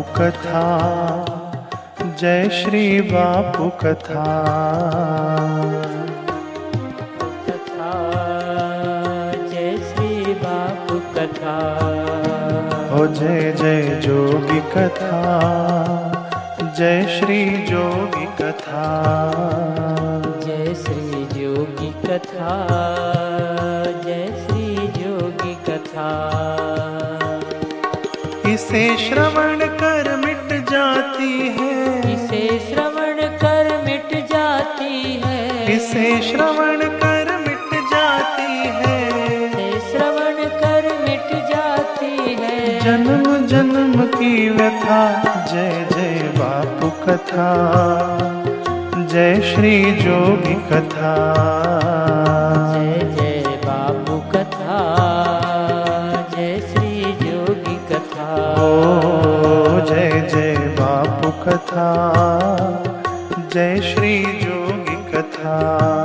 बापू कथा जय श्री बापू कथा। कथा जय श्री बापू कथा। हो जय जय जोगी कथा जय श्री जोगी कथा। जय श्री जोगी कथा जय श्री जोगी कथा। इसे श्रवण कर मिट जाती है। इसे श्रवण कर मिट जाती है। इसे श्रवण कर मिट जाती है। इसे श्रवण कर मिट जाती है। जन्म जन्म की व्यथा जय जय बापू कथा जय श्री जोगी कथा। जय श्री जोगी कथा।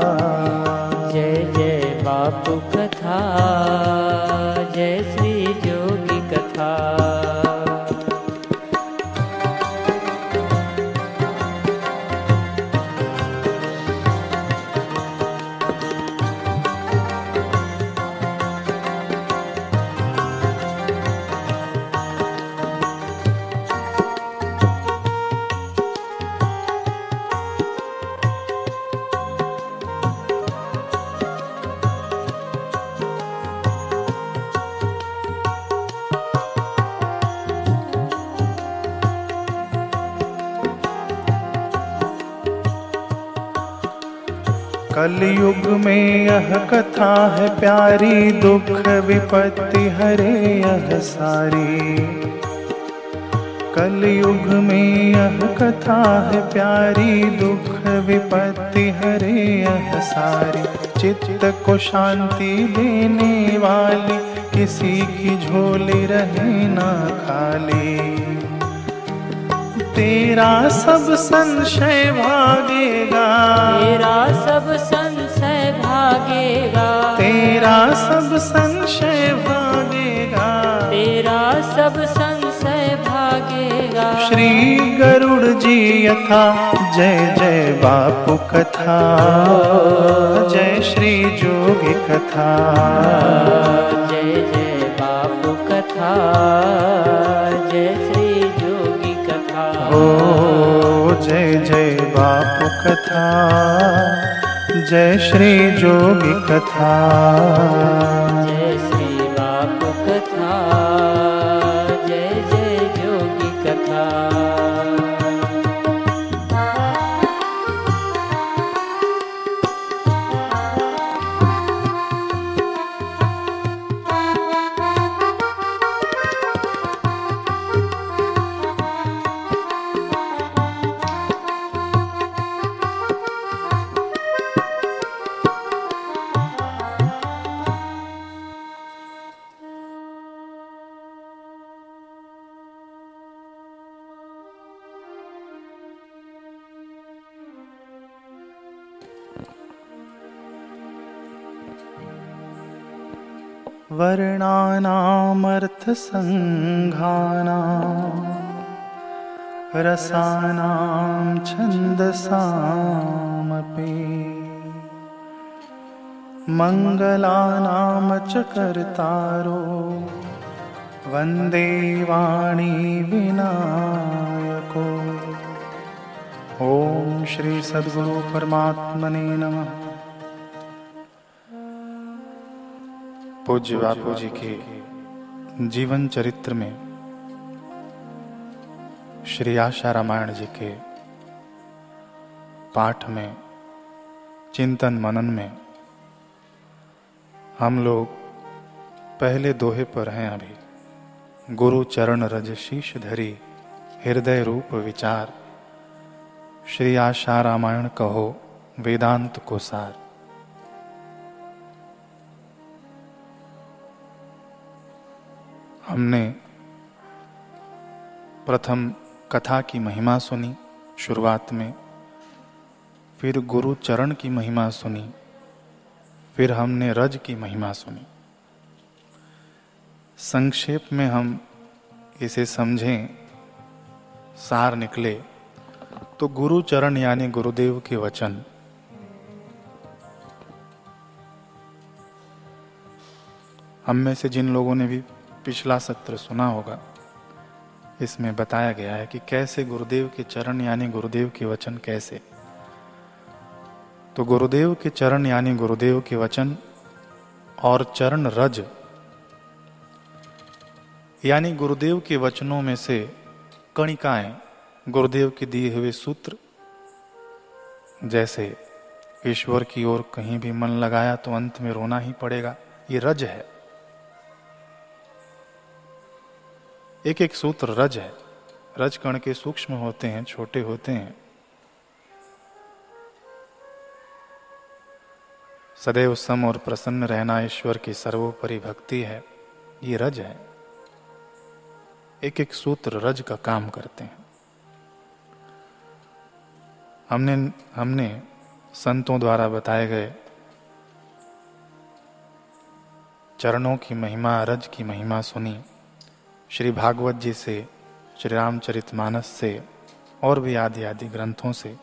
कलयुग में यह कथा है प्यारी, दुख विपत्ति हरे यह सारी। कलयुग में यह कथा है प्यारी, दुख विपत्ति हरे यह सारी। चित्त को शांति देने वाली, किसी की झोली रहे ना खाली। तेरा सब संशय भागेगा। तेरा सब संशय भागेगा। तेरा सब संशय भागेगा। तेरा सब संशय भागेगा। श्री गरुड़ जी यथा जय जय बापू कथा जय श्री जोगी कथा। जय जय बापू कथा। बापू कथा जय श्री जोगी कथा वर्णानामर्थसङ्घानां रसानां छन्दसामपि। मङ्गलानां च कर्तारो वन्दे वाणी विनायको। ॐ श्री सद्गुरु परमात्मने नमः पूज्य बापू जी के जीवन चरित्र में श्री आशा रामायण जी के पाठ में, चिंतन मनन में हम लोग पहले दोहे पर हैं अभी। गुरु चरण रज शीश धरी, हृदय रूप विचार। श्री आशा रामायण कहो, वेदांत को सार। हमने प्रथम कथा की महिमा सुनी, शुरुआत में फिर गुरु चरण की महिमा सुनी, फिर हमने रज की महिमा सुनी। संक्षेप में हम इसे समझें, सार निकले तो गुरु चरण यानी गुरुदेव के वचन। हम में से जिन लोगों ने भी पिछला सत्र सुना होगा। इसमें बताया गया है कि कैसे गुरुदेव के चरण यानी गुरुदेव के वचन कैसे। तो गुरुदेव के चरण यानी गुरुदेव के वचन और चरण रज, यानी गुरुदेव के वचनों में से कणिकाएँ गुरुदेव के दिए हुए सूत्र, जैसे ईश्वर की ओर कहीं भी मन लगाया तो अंत में रोना ही पड़ेगा। ये रज है। एक एक सूत्र रज है। रज कण के सूक्ष्म होते हैं, छोटे होते हैं। सदैव सम और प्रसन्न रहना ईश्वर की सर्वोपरि भक्ति है। ये रज है। एक एक सूत्र रज का काम करते हैं। हमने हमने संतों द्वारा बताए गए चरणों की महिमा, रज की महिमा सुनी। श्री भागवत जी से, श्री रामचरित मानस से, और भी आदि आदि ग्रंथों से।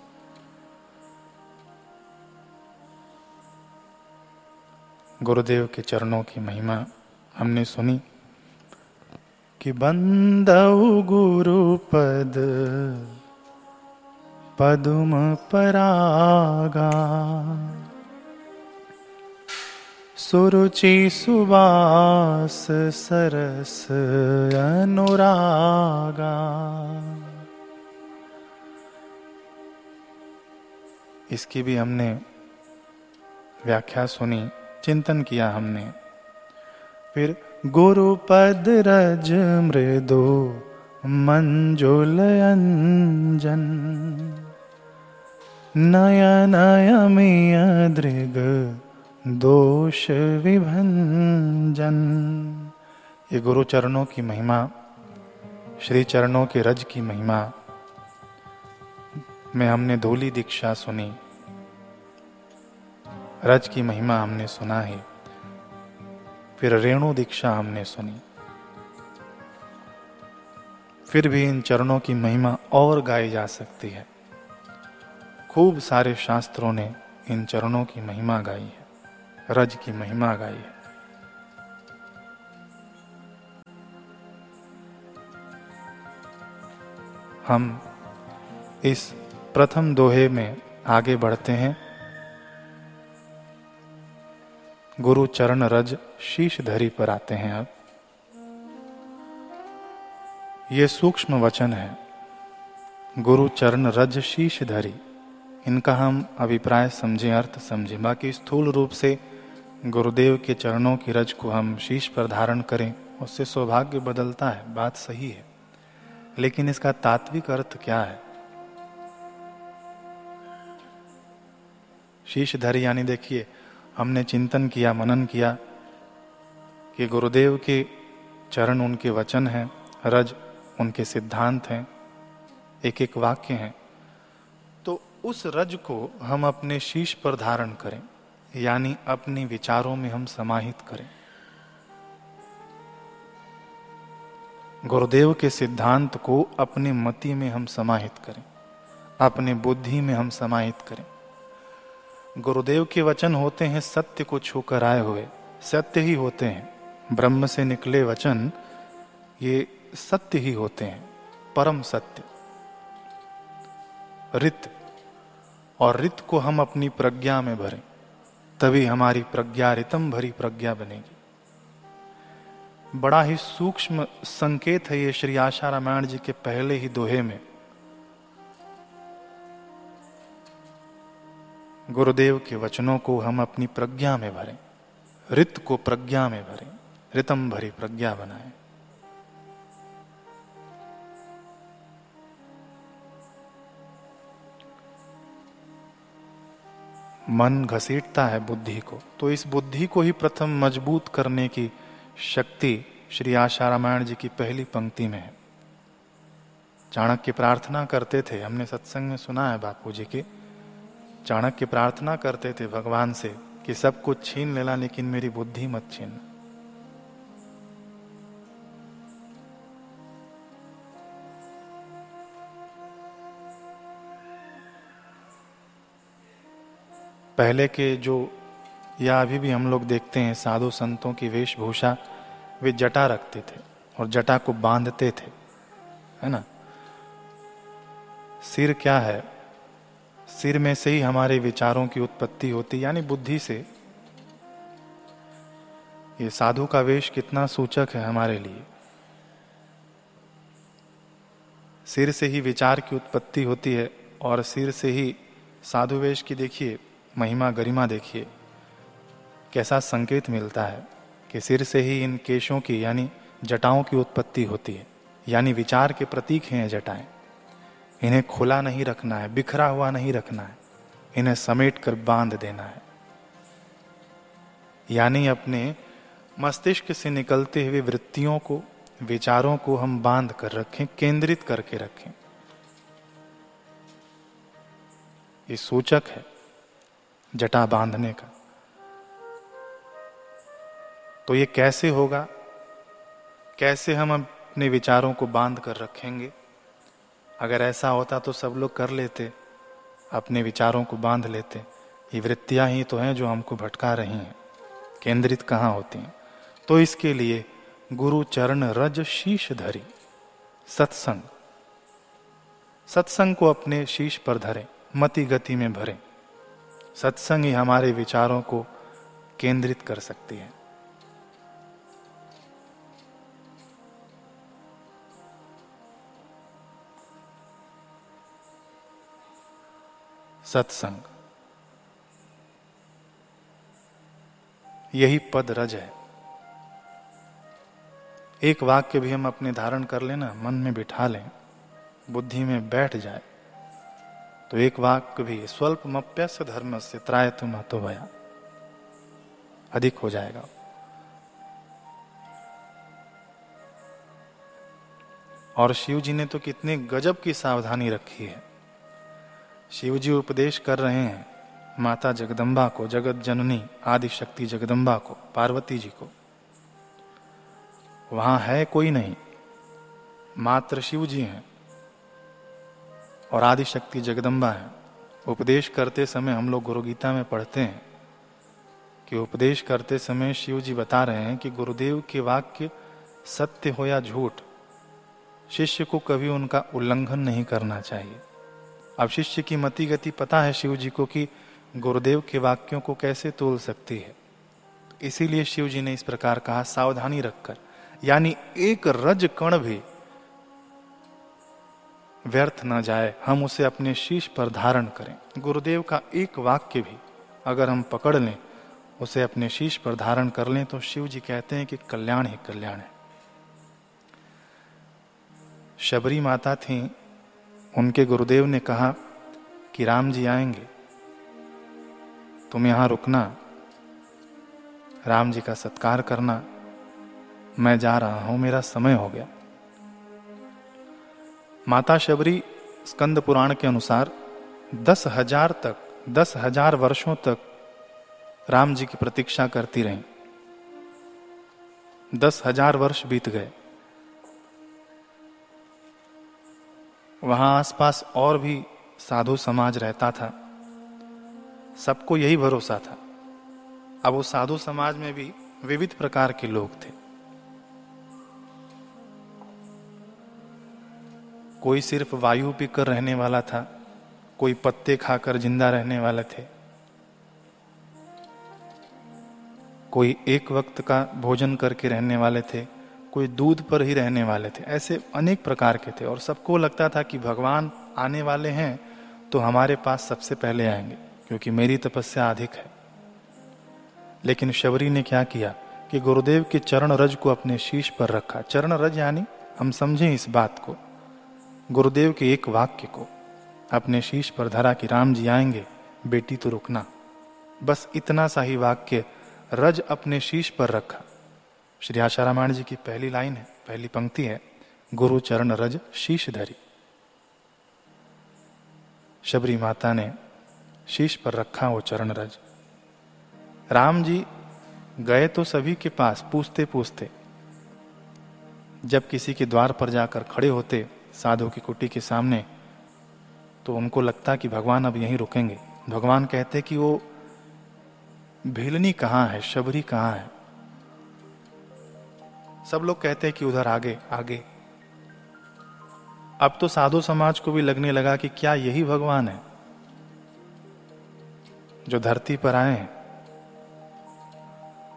गुरुदेव के चरणों की महिमा हमने सुनी कि बंदऊ गुरु पद पदुम परागा। सुरुचि सुवास सरस अनुरागा। इसकी भी हमने व्याख्या सुनी, चिंतन किया हमने। फिर गुरुपद रज मृदु मंजुल अंजन। नय नय मिय दृग दोष विभंजन। ये गुरु चरणों की महिमा, श्री चरणों के रज की महिमा। में हमने धोली दीक्षा सुनी। रज की महिमा हमने सुना है। फिर रेणु दीक्षा हमने सुनी। फिर भी इन चरणों की महिमा और गाई जा सकती है। खूब सारे शास्त्रों ने इन चरणों की महिमा गाई है। रज की महिमा गाई है। हम इस प्रथम दोहे में आगे बढ़ते हैं। गुरु चरण रज शीश धरी पर आते हैं अब। ये सूक्ष्म वचन है। गुरु चरण रज शीश धरी। इनका हम अभिप्राय समझें, अर्थ समझें। बाकी स्थूल रूप से गुरुदेव के चरणों की रज को हम शीश पर धारण करें, उससे सौभाग्य बदलता है, बात सही है। लेकिन इसका तात्विक अर्थ क्या है? शीश धरी यानी देखिए, हमने चिंतन किया, मनन किया कि गुरुदेव के चरण उनके वचन हैं, रज उनके सिद्धांत हैं एक एक वाक्य हैं। तो उस रज को हम अपने शीश पर धारण करें। यानी अपने विचारों में हम समाहित करें। गुरुदेव के सिद्धांत को अपने मति में हम समाहित करें, अपने बुद्धि में हम समाहित करें। गुरुदेव के वचन होते हैं, सत्य को छूकर आए हुए, सत्य ही होते हैं। ब्रह्म से निकले वचन, ये सत्य ही होते हैं, परम सत्य। रित और रित को हम अपनी प्रज्ञा में भरें। तभी हमारी प्रज्ञा रितम भरी प्रज्ञा बनेगी। बड़ा ही सूक्ष्म संकेत है ये श्री आशा रामायण जी के पहले ही दोहे में। गुरुदेव के वचनों को हम अपनी प्रज्ञा में भरें, रित को प्रज्ञा में भरें, रितम भरी प्रज्ञा बनाएँ। मन घसीटता है बुद्धि को। तो इस बुद्धि को ही प्रथम मज़बूत करने की शक्ति श्री आशा रामायण जी की पहली पंक्ति में है। चाणक्य प्रार्थना करते थे। हमने सत्संग में सुना है बापू जी की। चाणक्य प्रार्थना करते थे भगवान से कि सब कुछ छीन लेना लेकिन मेरी बुद्धि मत छीन। पहले के जो, या अभी भी हम लोग देखते हैं साधु संतों की वेशभूषा, वे जटा रखते थे और जटा को बांधते थे, है ना? सिर क्या है? सिर में से ही हमारे विचारों की उत्पत्ति होती, यानी बुद्धि से। ये साधु का वेश कितना सूचक है हमारे लिए। सिर से ही विचार की उत्पत्ति होती है और सिर से ही साधु वेश की देखिए महिमा गरिमा देखिए। कैसा संकेत मिलता है कि सिर से ही इन केशों की, यानी जटाओं की उत्पत्ति होती है, यानी विचार के प्रतीक हैं जटाएँ। इन्हें खुला नहीं रखना है, बिखरा हुआ नहीं रखना है, इन्हें समेट कर बाँध देना है। यानी अपने मस्तिष्क से निकलते हुए वृत्तियों को, विचारों को हम बाँध कर रखें, केंद्रित करके रखें। ये सूचक है। जटा बांधने का। तो ये कैसे होगा? कैसे हम अपने विचारों को बाँध कर रखेंगे? अगर ऐसा होता तो सब लोग कर लेते, अपने विचारों को बाँध लेते। ये वृत्तियाँ ही तो हैं जो हमको भटका रही हैं, केंद्रित कहाँ होती हैं? तो इसके लिए गुरु चरण रज शीश धरी, सत्संग। सत्संग को अपने शीश पर धरे, मति गति में भरे। सत्संग ही हमारे विचारों को केंद्रित कर सकती है। सत्संग। यही पद रज है। एक वाक्य भी हम अपने धारण कर लेना मन में बिठा लें, बुद्धि में बैठ जाए। तो एक वाक्य भी स्वल्प मप्यस्य धर्म से त्राय तुम तो भया अधिक हो जाएगा। और शिव जी ने तो कितने गजब की सावधानी रखी है। शिव जी उपदेश कर रहे हैं, माता जगदम्बा को, जगत जननी आदि शक्ति जगदम्बा को, पार्वती जी को। वहाँ है कोई नहीं, मात्र शिव जी हैं। और आदि शक्ति जगदम्बा है। उपदेश करते समय हम लोग गुरु गीता में पढ़ते हैं कि उपदेश करते समय शिव जी बता रहे हैं कि गुरुदेव के वाक्य सत्य हो या झूठ, शिष्य को कभी उनका उल्लंघन नहीं करना चाहिए। अब शिष्य की मति गति पता है शिव जी को कि गुरुदेव के वाक्यों को कैसे तोल सकती है। इसीलिए शिव जी ने इस प्रकार कहा, सावधानी रखकर, यानी एक रज कण भी व्यर्थ न जाए, हम उसे अपने शीश पर धारण करें। गुरुदेव का एक वाक्य भी, अगर हम पकड़ लें, उसे अपने शीश पर धारण कर लें तो शिव जी कहते हैं कि कल्याण ही कल्याण है। शबरी माता थी, उनके गुरुदेव ने कहा कि राम जी आएँगे, तुम यहाँ रुकना, राम जी का सत्कार करना, मैं जा रहा हूँ, मेरा समय हो गया। माता शबरी स्कंद पुराण के अनुसार दस हज़ार तक, दस हज़ार वर्षों तक राम जी की प्रतीक्षा करती रही। दस हज़ार वर्ष बीत गए। वहाँ आसपास और भी साधु समाज रहता था। सबको यही भरोसा था। अब वो साधु समाज में भी विविध प्रकार के लोग थे। कोई सिर्फ़ वायु पीकर रहने वाला था, कोई पत्ते खाकर ज़िंदा रहने वाले थे। कोई एक वक्त का भोजन करके रहने वाले थे, कोई दूध पर ही रहने वाले थे। ऐसे अनेक प्रकार के थे और सबको लगता था कि भगवान आने वाले हैं तो हमारे पास सबसे पहले आएँगे, क्योंकि मेरी तपस्या अधिक है। लेकिन शबरी ने क्या किया कि गुरुदेव के चरण रज को अपने शीश पर रखा। चरण रज यानी हम समझें इस बात को गुरुदेव के एक वाक्य को, अपने शीश पर धरा कि राम जी आएँगे, बेटी तो रुकना। बस इतना सा ही वाक्य रज अपने शीश पर रखा। श्री आशा रामायण जी की पहली लाइन है, पहली पंक्ति है, गुरु चरण रज शीश धरी। शबरी माता ने शीश पर रखा वो चरण रज। राम जी गए तो सभी के पास पूछते पूछते जब किसी के द्वार पर जाकर खड़े होते साधु की कुटी के सामने तो उनको लगता कि भगवान अब यहीं रुकेंगे। भगवान कहते कि वो भेलनी कहाँ है, शबरी कहाँ है? सब लोग कहते कि उधर आगे आगे। अब तो साधु समाज को भी लगने लगा कि क्या यही भगवान है, जो धरती पर आए हैं।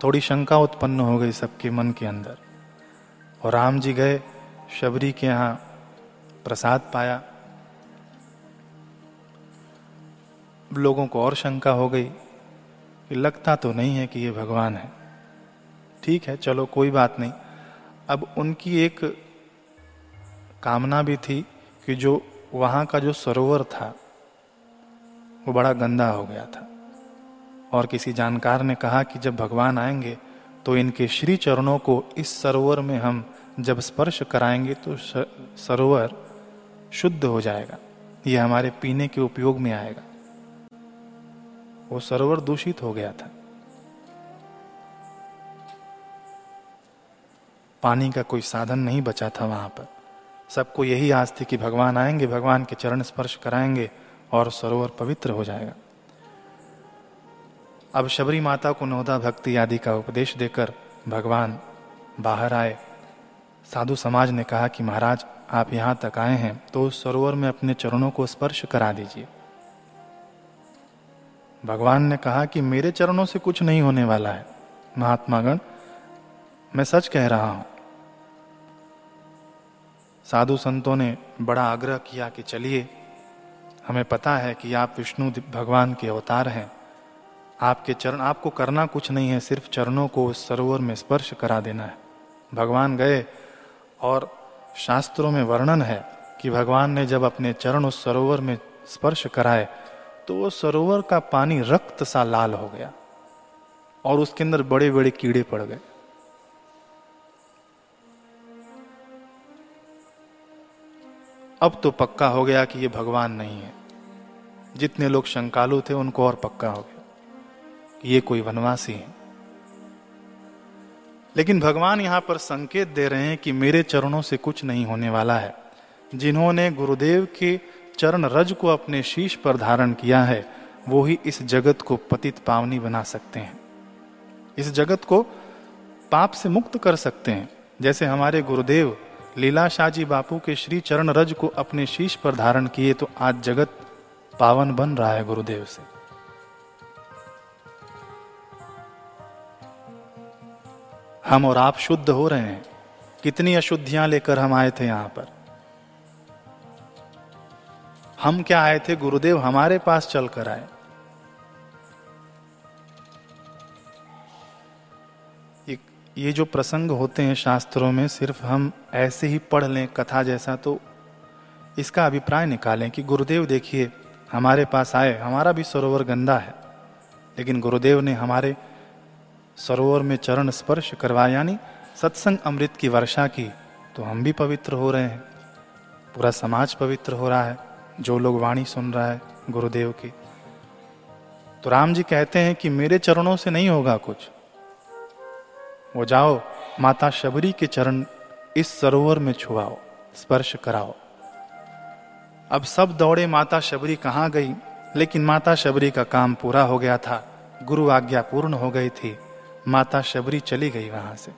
थोड़ी शंका उत्पन्न हो गई सबके मन के अंदर। और राम जी गए शबरी के यहाँ प्रसाद पाया। लोगों को और शंका हो गई कि लगता तो नहीं है कि ये भगवान है। ठीक है, चलो, कोई बात नहीं। अब उनकी एक कामना भी थी कि जो वहाँ का जो सरोवर था, वो बड़ा गंदा हो गया था। और किसी जानकार ने कहा कि जब भगवान आएँगे तो इनके श्री चरणों को इस सरोवर में हम जब स्पर्श कराएँगे तो सरोवर शुद्ध हो जाएगा। यह हमारे पीने के उपयोग में आएगा। वो सरोवर दूषित हो गया था। पानी का कोई साधन नहीं बचा था वहाँ पर। सबको यही आस थी कि भगवान आएँगे, भगवान के चरण स्पर्श कराएँगे और सरोवर पवित्र हो जाएगा। अब शबरी माता को नौदा भक्ति आदि का उपदेश देकर भगवान बाहर आए। साधु समाज ने कहा कि महाराज आप यहाँ तक आए हैं तो उस सरोवर में अपने चरणों को स्पर्श करा दीजिए। भगवान ने कहा कि मेरे चरणों से कुछ नहीं होने वाला है। महात्मागण, मैं सच कह रहा हूँ। साधु संतों ने बड़ा आग्रह किया कि चलिए। हमें पता है कि आप विष्णु भगवान के अवतार हैं। आपके चरण, आपको करना कुछ नहीं है, सिर्फ़ चरणों को उस सरोवर में स्पर्श करा देना है। भगवान गए और शास्त्रों में वर्णन है कि भगवान ने जब अपने चरण उस सरोवर में स्पर्श कराए तो वो सरोवर का पानी रक्त सा लाल हो गया और उसके अंदर बड़े बड़े कीड़े पड़ गए। अब तो पक्का हो गया कि ये भगवान नहीं है। जितने लोग शंकालु थे, उनको और पक्का हो गया कि ये कोई वनवासी है। लेकिन भगवान यहाँ पर संकेत दे रहे हैं कि मेरे चरणों से कुछ नहीं होने वाला है। जिन्होंने गुरुदेव के चरण रज को अपने शीश पर धारण किया है, वो ही इस जगत को पतित पावनी बना सकते हैं। इस जगत को पाप से मुक्त कर सकते हैं। जैसे हमारे गुरुदेव लीला शाहजी बापू के श्री चरण रज को अपने शीश पर धारण किए तो आज जगत पावन बन रहा है गुरुदेव से। हम और आप शुद्ध हो रहे हैं। कितनी अशुद्धियाँ लेकर हम आए थे यहाँ पर? हम क्या आए थे? गुरुदेव हमारे पास चलकर आए। ये जो प्रसंग होते हैं शास्त्रों में, सिर्फ़ हम ऐसे ही पढ़ लें कथा जैसा तो इसका अभिप्राय निकालें कि गुरुदेव देखिए, हमारे पास आए, हमारा भी सरोवर गंदा है, लेकिन गुरुदेव ने हमारे सरोवर में चरण स्पर्श करवाया यानी सत्संग अमृत की वर्षा की तो हम भी पवित्र हो रहे हैं। पूरा समाज पवित्र हो रहा है, जो लोग वाणी सुन रहा है गुरुदेव की। तो राम जी कहते हैं कि मेरे चरणों से नहीं होगा कुछ। वो जाओ, माता शबरी के चरण इस सरोवर में छुआओ, स्पर्श कराओ। अब सब दौड़े, माता शबरी कहाँ गई? लेकिन माता शबरी का काम पूरा हो गया था, गुरु आज्ञा पूर्ण हो गई थी। माता शबरी चली गई वहाँ से।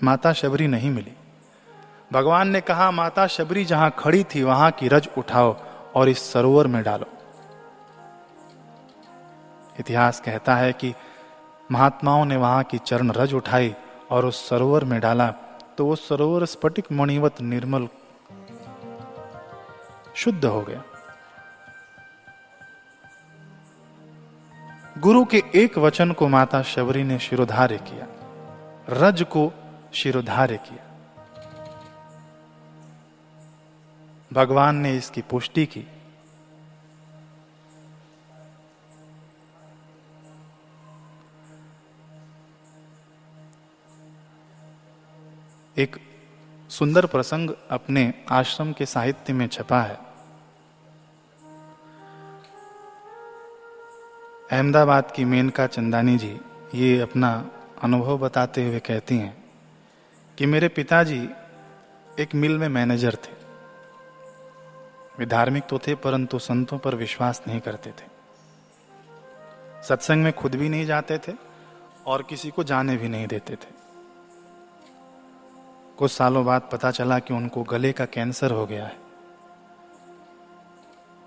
माता शबरी नहीं मिली। भगवान ने कहा, माता शबरी जहाँ खड़ी थी, वहाँ की रज उठाओ और इस सरोवर में डालो। इतिहास कहता है कि महात्माओं ने वहाँ की चरण रज उठाई और उस सरोवर में डाला तो वो सरोवर स्फटिक मणिवत निर्मल शुद्ध हो गया। गुरु के एक वचन को माता शबरी ने शिरोधार्य किया। रज को शिरोधार्य किया। भगवान ने इसकी पुष्टि की। एक सुंदर प्रसंग अपने आश्रम के साहित्य में छपा है। अहमदाबाद की मेनका चंदानी जी ये अपना अनुभव बताते हुए कहती हैं कि मेरे पिताजी एक मिल में मैनेजर थे। वे धार्मिक तो थे, परंतु संतों पर विश्वास नहीं करते थे। सत्संग में खुद भी नहीं जाते थे और किसी को जाने भी नहीं देते थे। कुछ सालों बाद पता चला कि उनको गले का कैंसर हो गया है।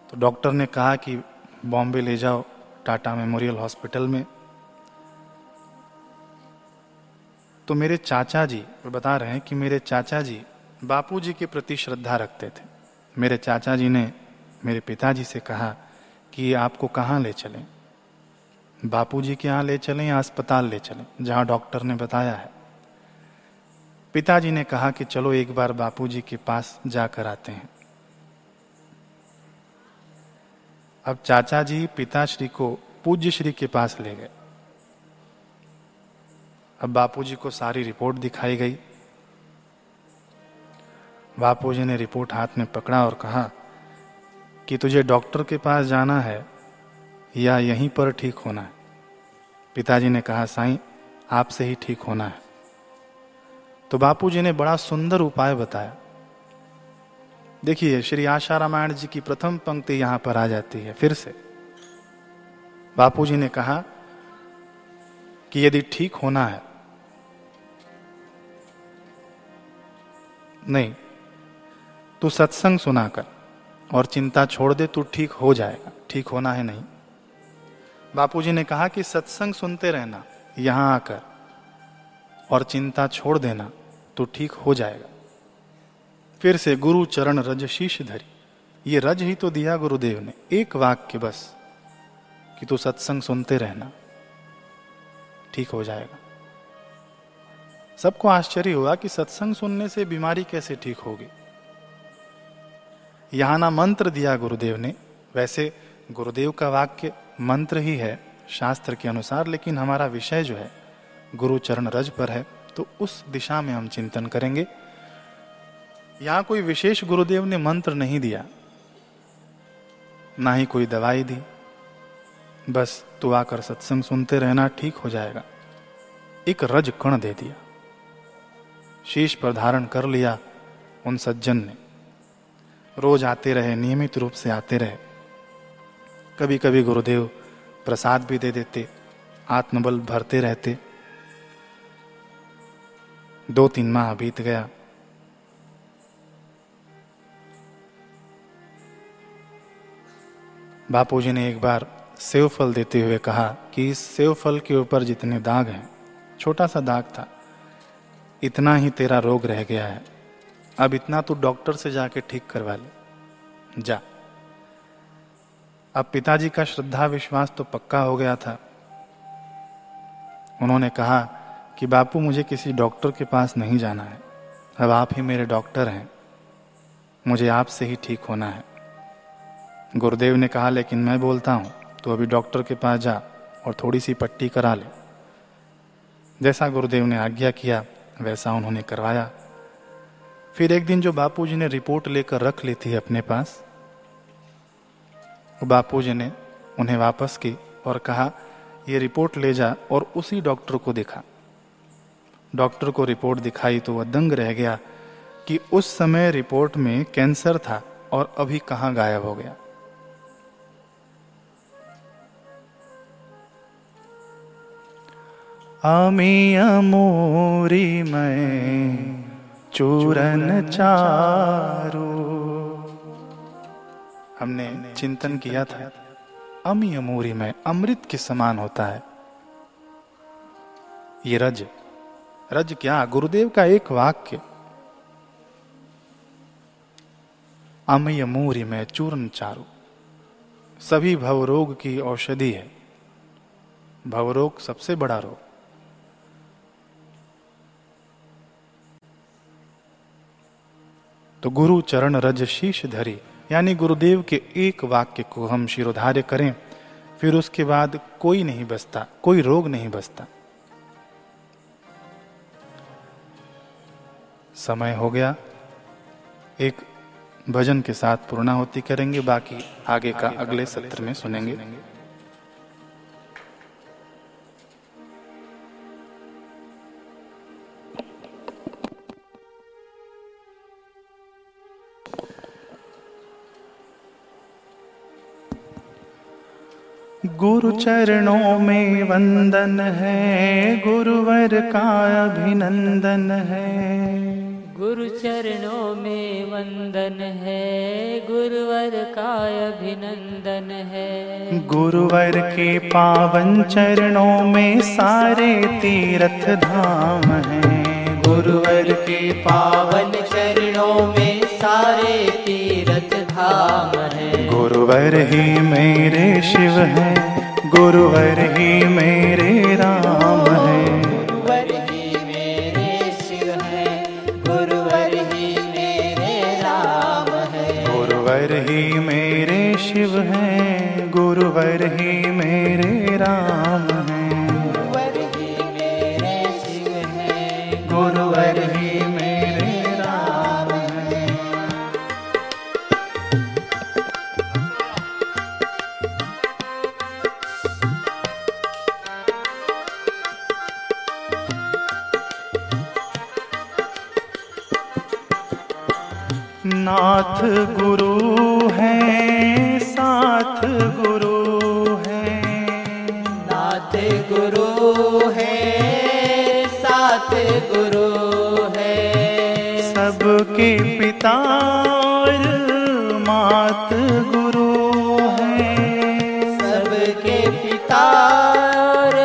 तो डॉक्टर ने कहा कि, बॉम्बे ले जाओ टाटा मेमोरियल हॉस्पिटल में। तो मेरे चाचा जी बता रहे हैं कि मेरे चाचा जी बापूजी के प्रति श्रद्धा रखते थे। मेरे चाचा जी ने मेरे पिताजी से कहा कि आपको कहाँ ले चलें? बापूजी के यहाँ ले चलें या अस्पताल ले चलें? जहाँ डॉक्टर ने बताया है। पिताजी ने कहा कि चलो एक बार बापूजी के पास जाकर आते हैं। अब चाचा जी पिताश्री को पूज्य श्री के पास ले गए। अब बापूजी को सारी रिपोर्ट दिखाई गई। बापूजी ने रिपोर्ट हाथ में पकड़ा और कहा, कि तुझे डॉक्टर के पास जाना है या यहीं पर ठीक होना है? पिताजी ने कहा, साईं, आपसे ही ठीक होना है। तो बापूजी ने बड़ा सुंदर उपाय बताया। देखिए, श्री आशा रामायण जी की प्रथम पंक्ति यहाँ पर आ जाती है, फिर से। बापूजी ने कहा कि यदि ठीक होना है, नहीं, तू सत्संग सुनाकर और चिंता छोड़ दे, तू ठीक हो जाएगा। ठीक होना है नहीं। बापूजी ने कहा कि सत्संग सुनते रहना, यहाँ आकर और चिंता छोड़ देना तो ठीक हो जाएगा। फिर से गुरु चरण रज शीश धरी। ये रज ही तो दिया गुरुदेव ने। एक वाक्य बस, कि तू सत्संग सुनते रहना। ठीक हो जाएगा। सबको आश्चर्य हुआ कि सत्संग सुनने से बीमारी कैसे ठीक होगी। यहाँ ना मंत्र दिया गुरुदेव ने। वैसे गुरुदेव का वाक्य मंत्र ही है शास्त्र के अनुसार, लेकिन हमारा विषय जो है, गुरु चरण रज पर है तो उस दिशा में हम चिंतन करेंगे। यहाँ कोई विशेष गुरुदेव ने मंत्र नहीं दिया, ना ही कोई दवाई दी। बस तू आकर सत्संग सुनते रहना, ठीक हो जाएगा। एक रज कण दे दिया। शीश पर धारण कर लिया उन सज्जन ने। रोज आते रहे, नियमित रूप से आते रहे। कभी कभी गुरुदेव प्रसाद भी दे देते, आत्मबल भरते रहते। दो तीन माह बीत गया। बापूजी ने एक बार सेव फल देते हुए कहा कि इस सेव फल के ऊपर जितने दाग हैं, छोटा सा दाग था। इतना ही तेरा रोग रह गया है। अब इतना तू डॉक्टर से जाके ठीक करवा ले। जा। अब पिताजी का श्रद्धा विश्वास तो पक्का हो गया था। उन्होंने कहा कि बापू मुझे किसी डॉक्टर के पास नहीं जाना है। अब आप ही मेरे डॉक्टर हैं। मुझे आपसे ही ठीक होना है। गुरुदेव ने कहा, लेकिन मैं बोलता हूँ तो अभी डॉक्टर के पास जा और थोड़ी सी पट्टी करा ले। जैसा गुरुदेव ने आज्ञा किया, वैसा उन्होंने करवाया। फिर एक दिन जो बापूजी ने रिपोर्ट लेकर रख ली थी अपने पास बापूजी ने उन्हें वापस की और कहा, ये रिपोर्ट ले जा और उसी डॉक्टर को दिखा। डॉक्टर को रिपोर्ट दिखाई तो वह दंग रह गया कि उस समय रिपोर्ट में कैंसर था और अभी कहाँ गायब हो गया। अमी अमोरी मैं चूरन चारू। हमने चिंतन किया था, अमी अमूरी में अमृत के समान होता है। ये रज रज क्या गुरुदेव का एक वाक्य। अमय मूरी में चूर्ण चारू। सभी भवरोग की औषधि है। भवरोग सबसे बड़ा रोग। तो गुरु चरण रज शीश धरी। यानी गुरुदेव के एक वाक्य को हम शिरोधार्य करें, फिर उसके बाद कोई नहीं बसता, कोई रोग नहीं बसता। समय हो गया। एक भजन के साथ पूर्णाहुति करेंगे, बाकी आगे का अगले सत्र में सुनेंगे। गुरु चरणों में वंदन है। गुरुवर का अभिनंदन है। गुरु चरणों में वंदन है। गुरुवर का अभिनंदन है। गुरुवर के पावन चरणों में सारे तीर्थ धाम हैं। गुरुवर के पावन चरणों में सारे तीर्थ धाम है। गुरुवर ही मेरे शिव हैं। गुरुवर ही मेरे राम हैं। गुरुवर ही मेरे शिव है। गुरुवर ही मेरे राम है। गुरुवर ही मेरे शिव हैं। गुरुवर ही मेरे राम मात गुरु है। सबके पिता और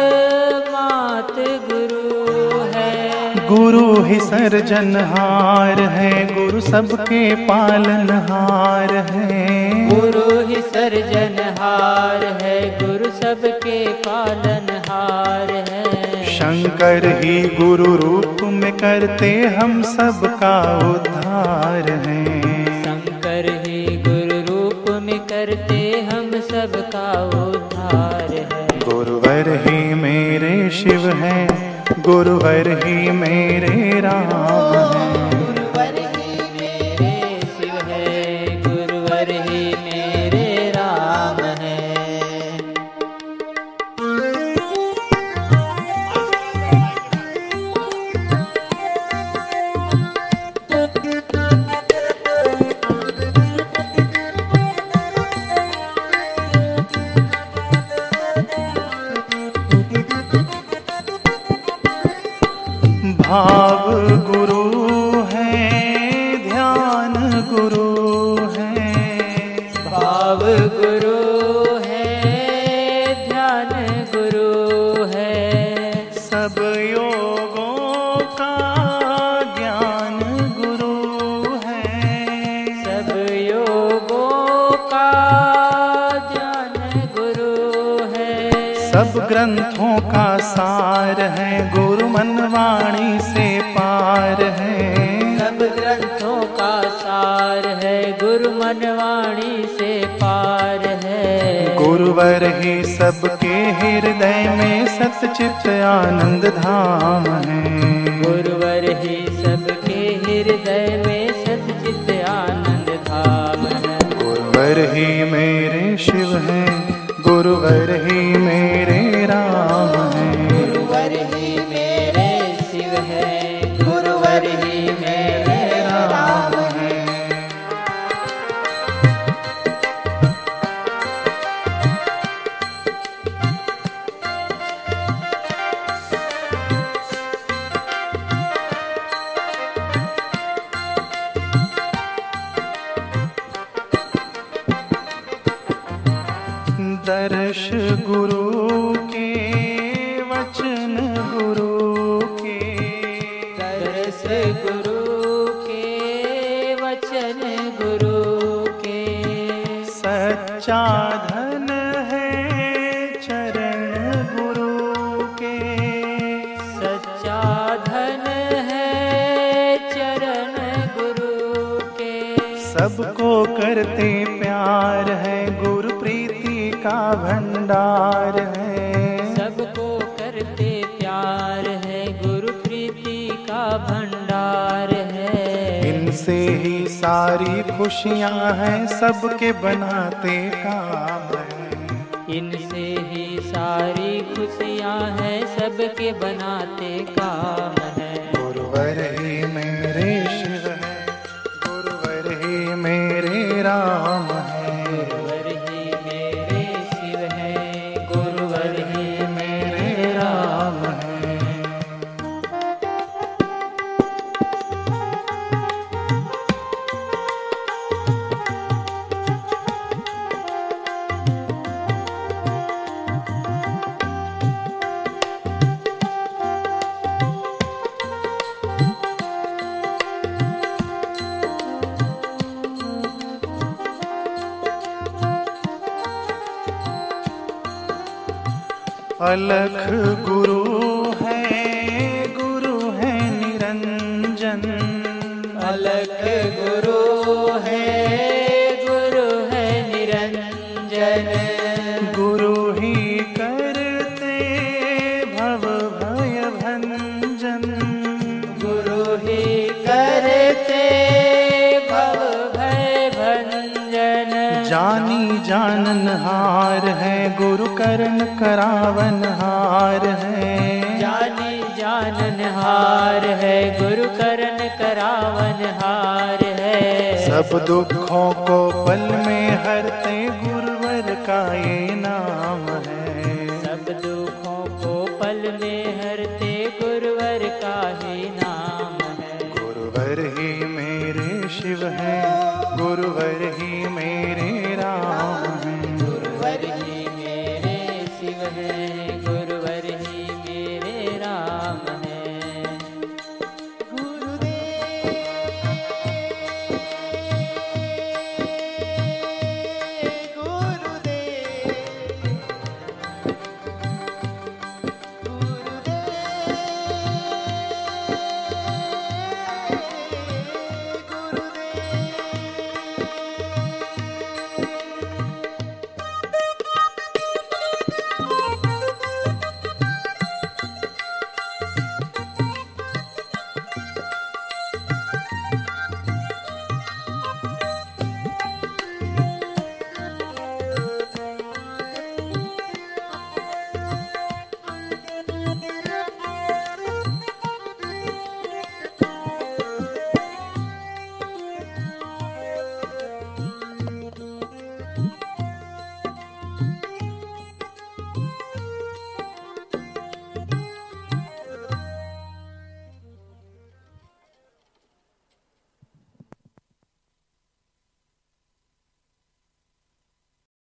मात गुरु है। गुरु ही सर्जनहार है। गुरु सबके पालनहार है। गुरु ही सर्जनहार है। गुरु सबके पालनहार है। शंकर ही गुरु रूप में करते हम सबका उद्धार है। सबका उद्धार है। गुरुवर ही मेरे शिव है गुरुवर ही मेरे राम हैं। भाव गुरु है ध्यान गुरु है। भाव गुरु है ध्यान गुरु है। सब योगों का ज्ञान गुरु है। सब योगों का ज्ञान गुरु है। सब ग्रंथों का सार है गुरु। गुरुवर ही सबके हृदय में सतचित आनंद धाम है। गुरुवर ही सबके हृदय में सतचित आनंद धाम है। गुरुवर ही मेरे शिव हैं गुरुवर ही मेरे राम भंडार है। इनसे ही सारी खुशियाँ हैं सबके बनाते काम है। इनसे ही सारी खुशियाँ हैं सबके बनाते काम है। गुरुवर ही मेरे शिव है गुरुवर ही मेरे राम है। अलख गुरु है गुरु है निरंजन। अलख गुरु गुरु करण करावन हार है। जानी जानन हार है गुरु करण करावन हार है। सब दुखों को पल में हरते गुरुवर का ये नाम।